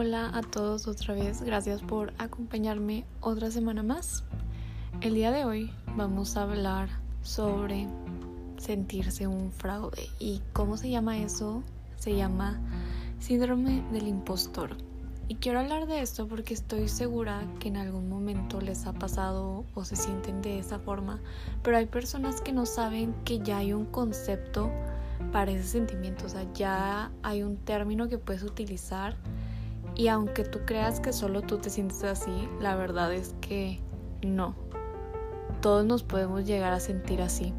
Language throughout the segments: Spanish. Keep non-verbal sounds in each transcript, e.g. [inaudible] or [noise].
Hola a todos otra vez, gracias por acompañarme otra semana más. El día de hoy vamos a hablar sobre sentirse un fraude. Y cómo se llama eso, se llama síndrome del impostor. Y quiero hablar de esto porque estoy segura que en algún momento les ha pasado o se sienten de esa forma, pero hay personas que no saben que ya hay un concepto para ese sentimiento, o sea, ya hay un término que puedes utilizar y aunque tú creas que solo tú te sientes así, la verdad es que no. Todos nos podemos llegar a sentir así.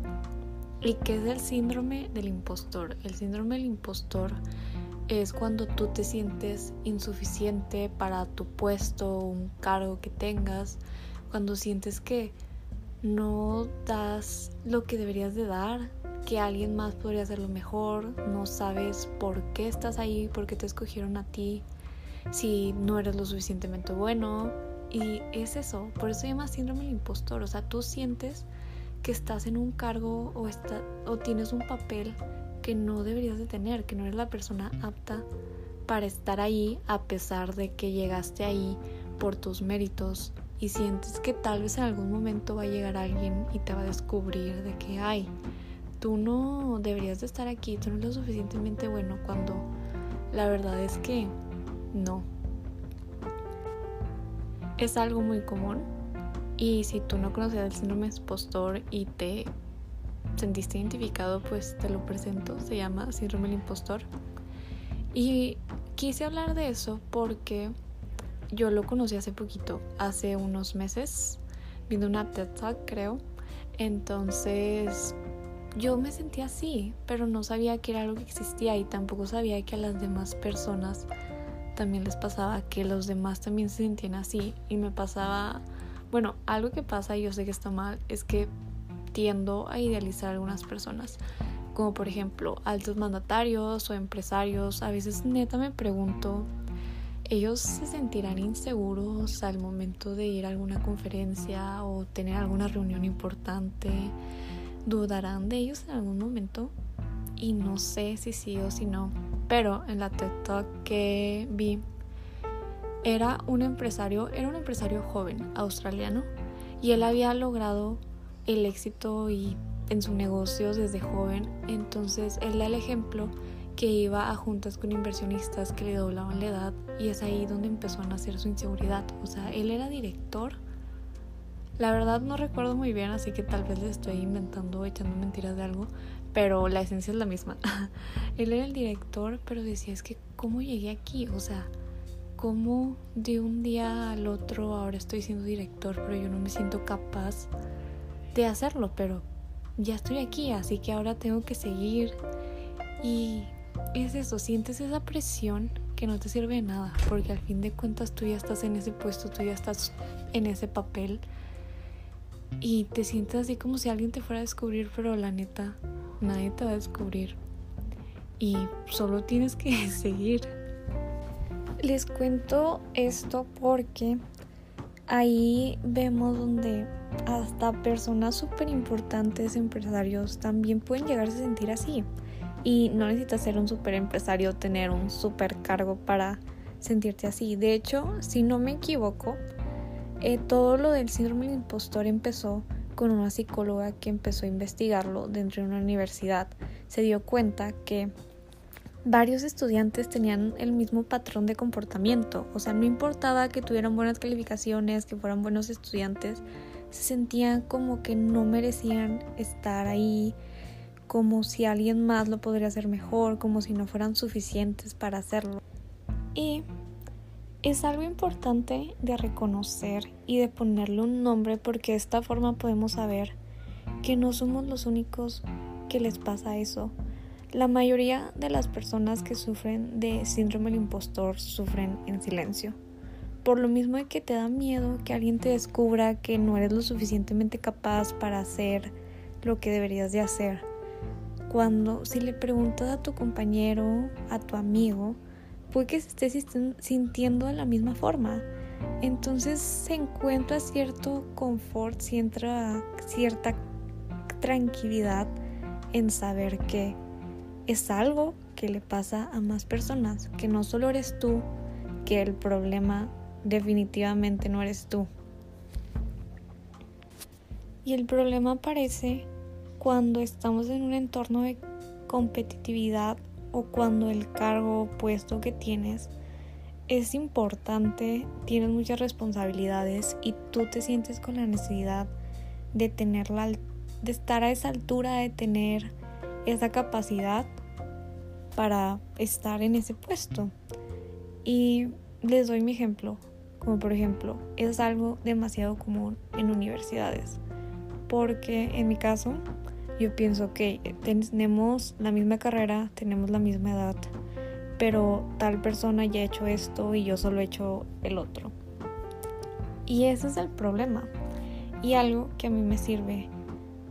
¿Y qué es el síndrome del impostor? El síndrome del impostor es cuando tú te sientes insuficiente para tu puesto, un cargo que tengas, cuando sientes que no das lo que deberías de dar, que alguien más podría hacerlo mejor, no sabes por qué estás ahí, por qué te escogieron a ti, si no eres lo suficientemente bueno. Y es eso, por eso se llama síndrome del impostor. O sea, tú sientes que estás en un cargo o, está, o tienes un papel que no deberías de tener, que no eres la persona apta para estar ahí a pesar de que llegaste ahí por tus méritos y sientes que tal vez en algún momento va a llegar alguien y te va a descubrir de que, ay, tú no deberías de estar aquí, tú no eres lo suficientemente bueno cuando la verdad es que no. Es algo muy común y si tú no conocías el síndrome impostor y te sentiste identificado, pues te lo presento. Se llama síndrome del impostor. Y quise hablar de eso porque yo lo conocí hace poquito, hace unos meses, viendo una TED Talk, creo. Entonces yo me sentía así, pero no sabía que era algo que existía y tampoco sabía que a las demás personas también les pasaba que los demás también se sentían así y me pasaba, bueno, algo que pasa y yo sé que está mal es que tiendo a idealizar a algunas personas, como por ejemplo altos mandatarios o empresarios, a veces neta me pregunto, ellos se sentirán inseguros al momento de ir a alguna conferencia o tener alguna reunión importante, dudarán de ellos en algún momento y no sé si sí o si no pero en la TED Talk que vi era un empresario, era un empresario joven australiano y él había logrado el éxito y en su negocio desde joven, entonces él da el ejemplo que iba a juntas con inversionistas que le doblaban la edad y es ahí donde empezó a nacer su inseguridad. O sea, él era director. La verdad no recuerdo muy bien, así que tal vez le estoy inventando, echando mentiras de algo, pero la esencia es la misma. [laughs] Él era el director, pero decía, es que ¿cómo llegué aquí? O sea, ¿cómo de un día al otro ahora estoy siendo director, pero yo no me siento capaz de hacerlo? Pero ya estoy aquí, así que ahora tengo que seguir. Y es eso, sientes esa presión que no te sirve de nada, porque al fin de cuentas tú ya estás en ese puesto, tú ya estás en ese papel y te sientes así como si alguien te fuera a descubrir, pero la neta, nadie te va a descubrir y solo tienes que [laughs] seguir. Les cuento esto porque ahí vemos donde hasta personas súper importantes, empresarios, también pueden llegarse a sentir así. Y no necesitas ser un súper empresario, tener un súper cargo para sentirte así. De hecho, si no me equivoco, eh, todo lo del síndrome del impostor empezó con una psicóloga que empezó a investigarlo dentro de una universidad. Se dio cuenta que varios estudiantes tenían el mismo patrón de comportamiento, o sea, no importaba que tuvieran buenas calificaciones, que fueran buenos estudiantes, se sentían como que no merecían estar ahí, como si alguien más lo podría hacer mejor, como si no fueran suficientes para hacerlo. Y es algo importante de reconocer y de ponerle un nombre porque de esta forma podemos saber que no somos los únicos que les pasa eso. La mayoría de las personas que sufren de síndrome del impostor sufren en silencio. Por lo mismo de que te da miedo que alguien te descubra que no eres lo suficientemente capaz para hacer lo que deberías de hacer. Cuando si le preguntas a tu compañero, a tu amigo, puede que se esté sintiendo de la misma forma. Entonces se encuentra cierto confort, cierta, cierta tranquilidad en saber que es algo que le pasa a más personas, que no solo eres tú que el problema definitivamente no eres tú. Y el problema aparece cuando estamos en un entorno de competitividad o cuando el cargo o puesto que tienes es importante, tienes muchas responsabilidades y tú te sientes con la necesidad de tenerla, de estar a esa altura, de tener esa capacidad para estar en ese puesto. Y les doy mi ejemplo, como por ejemplo, es algo demasiado común en universidades, porque en mi caso yo pienso que tenemos la misma carrera, tenemos la misma edad, pero tal persona ya ha hecho esto y yo solo he hecho el otro. Y ese es el problema. Y algo que a mí me sirve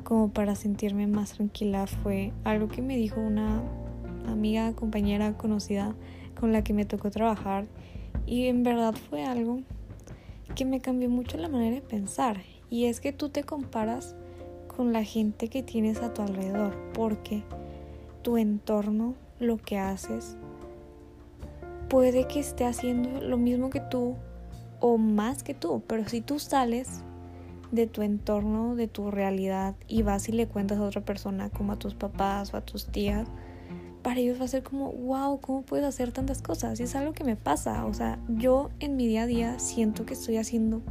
como para sentirme más tranquila fue algo que me dijo una amiga, compañera, conocida con la que me tocó trabajar. Y en verdad fue algo que me cambió mucho la manera de pensar. Y es que tú te comparas con la gente que tienes a tu alrededor, porque tu entorno, lo que haces, puede que esté haciendo lo mismo que tú o más que tú, pero si tú sales de tu entorno, de tu realidad y vas y le cuentas a otra persona, como a tus papás o a tus tías, para ellos va a ser como, wow, ¿cómo puedes hacer tantas cosas? Y es algo que me pasa, o sea, yo en mi día a día siento que estoy haciendo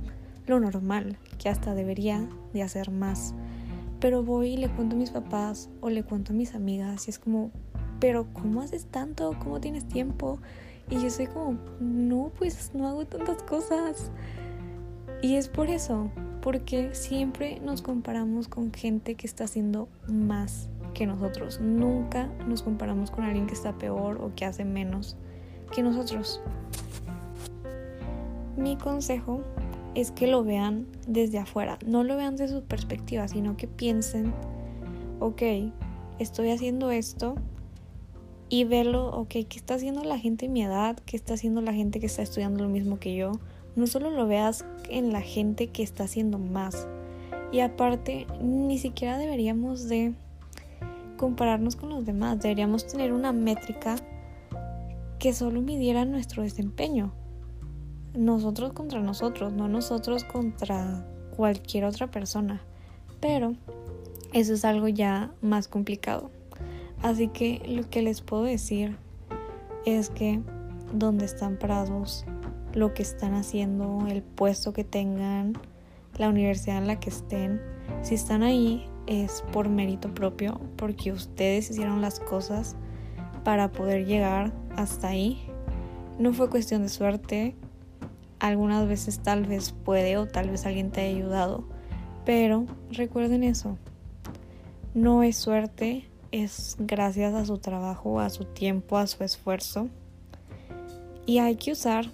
lo normal, que hasta debería de hacer más. Pero voy y le cuento a mis papás o le cuento a mis amigas y es como, pero ¿cómo haces tanto? ¿Cómo tienes tiempo? Y yo soy como, no, pues no hago tantas cosas. Y es por eso, porque siempre nos comparamos con gente que está haciendo más que nosotros. Nunca nos comparamos con alguien que está peor o que hace menos que nosotros. Mi consejo es que lo vean desde afuera, no lo vean desde su perspectiva, sino que piensen, ok, estoy haciendo esto, y verlo, ok, ¿qué está haciendo la gente de mi edad? ¿Qué está haciendo la gente que está estudiando lo mismo que yo? No solo lo veas en la gente que está haciendo más. Y aparte, ni siquiera deberíamos de compararnos con los demás. Deberíamos tener una métrica que solo midiera nuestro desempeño. Nosotros contra nosotros, no nosotros contra cualquier otra persona. Pero eso es algo ya más complicado. Así que lo que les puedo decir es que donde están parados, lo que están haciendo, el puesto que tengan, la universidad en la que estén, si están ahí es por mérito propio, porque ustedes hicieron las cosas para poder llegar hasta ahí. No fue cuestión de suerte, algunas veces tal vez puede o tal vez alguien te haya ayudado, pero recuerden eso, no es suerte, es gracias a su trabajo, a su tiempo, a su esfuerzo. Y hay que usar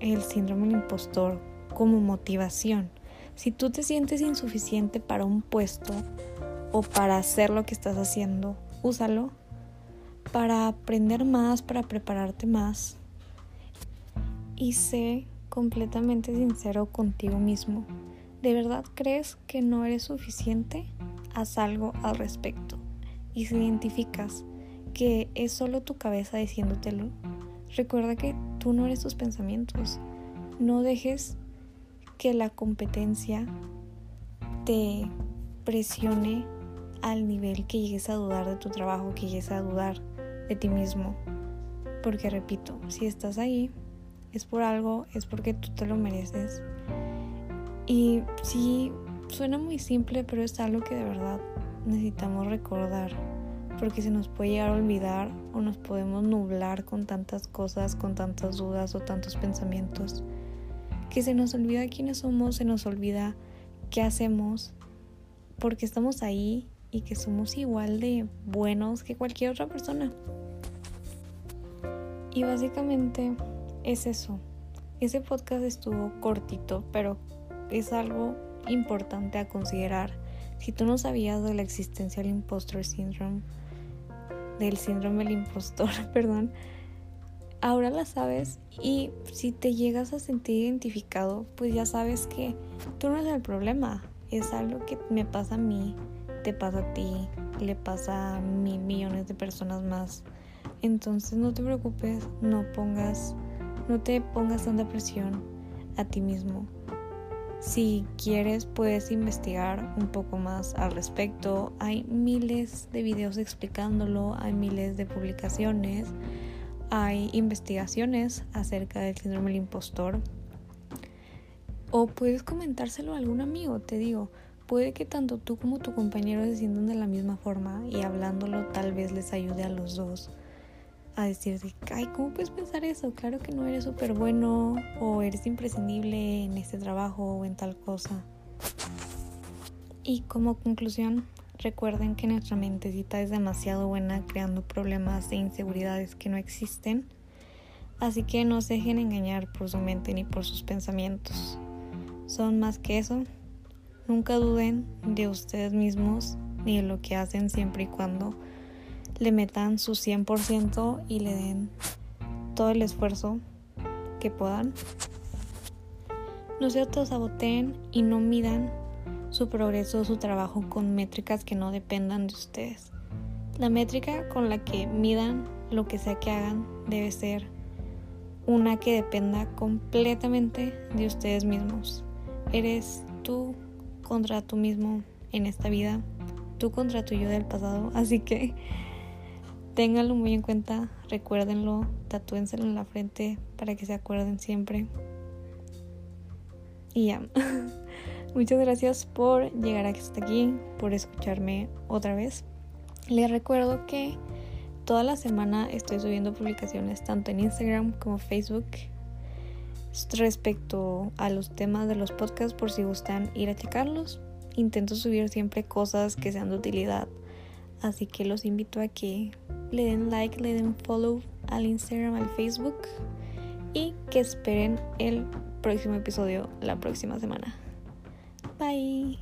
el síndrome del impostor como motivación. Si tú te sientes insuficiente para un puesto o para hacer lo que estás haciendo, úsalo para aprender más, para prepararte más. Y sé completamente sincero contigo mismo. ¿De verdad crees que no eres suficiente? Haz algo al respecto y si identificas que es solo tu cabeza diciéndotelo, recuerda que tú no eres tus pensamientos. No dejes que la competencia te presione al nivel que llegues a dudar de tu trabajo, que llegues a dudar de ti mismo. Porque repito, si estás ahí, es por algo, es porque tú te lo mereces. Y sí, suena muy simple, pero es algo que de verdad necesitamos recordar, porque se nos puede llegar a olvidar o nos podemos nublar con tantas cosas, con tantas dudas o tantos pensamientos, que se nos olvida quiénes somos, se nos olvida qué hacemos, porque estamos ahí y que somos igual de buenos que cualquier otra persona. Y básicamente es eso. Ese podcast estuvo cortito, pero es algo importante a considerar si tú no sabías de la existencia del impostor syndrome, del síndrome del impostor, [laughs] perdón, ahora la sabes y si te llegas a sentir identificado, pues ya sabes que tú no eres el problema, es algo que me pasa a mí, te pasa a ti, le pasa a mil millones de personas más. Entonces no te preocupes, no pongas No te pongas tanta presión a ti mismo. Si quieres puedes investigar un poco más al respecto. Hay miles de videos explicándolo, hay miles de publicaciones, hay investigaciones acerca del síndrome del impostor. O puedes comentárselo a algún amigo, te digo. Puede que tanto tú como tu compañero se sientan de la misma forma y hablándolo tal vez les ayude a los dos a decirte, ay, ¿cómo puedes pensar eso? Claro que no eres súper bueno o eres imprescindible en este trabajo o en tal cosa. Y como conclusión, recuerden que nuestra mentecita es demasiado buena creando problemas e inseguridades que no existen, así que no se dejen engañar por su mente ni por sus pensamientos. Son más que eso. Nunca duden de ustedes mismos ni de lo que hacen siempre y cuando le metan su 100% y le den todo el esfuerzo que puedan. No se autosaboteen y no midan su progreso su trabajo con métricas que no dependan de ustedes. La métrica con la que midan lo que sea que hagan debe ser una que dependa completamente de ustedes mismos. Eres tú contra tú mismo en esta vida, tú contra tu yo del pasado, así que Ténganlo muy en cuenta, recuérdenlo, tatúenselo en la frente para que se acuerden siempre. Y ya. [laughs] Muchas gracias por llegar hasta aquí, por escucharme otra vez. Les recuerdo que toda la semana estoy subiendo publicaciones tanto en Instagram como Facebook respecto a los temas de los podcasts por si gustan ir a checarlos. Intento subir siempre cosas que sean de utilidad, así que los invito a que le den like, le den follow al Instagram, al Facebook y que esperen el próximo episodio la próxima semana. Bye.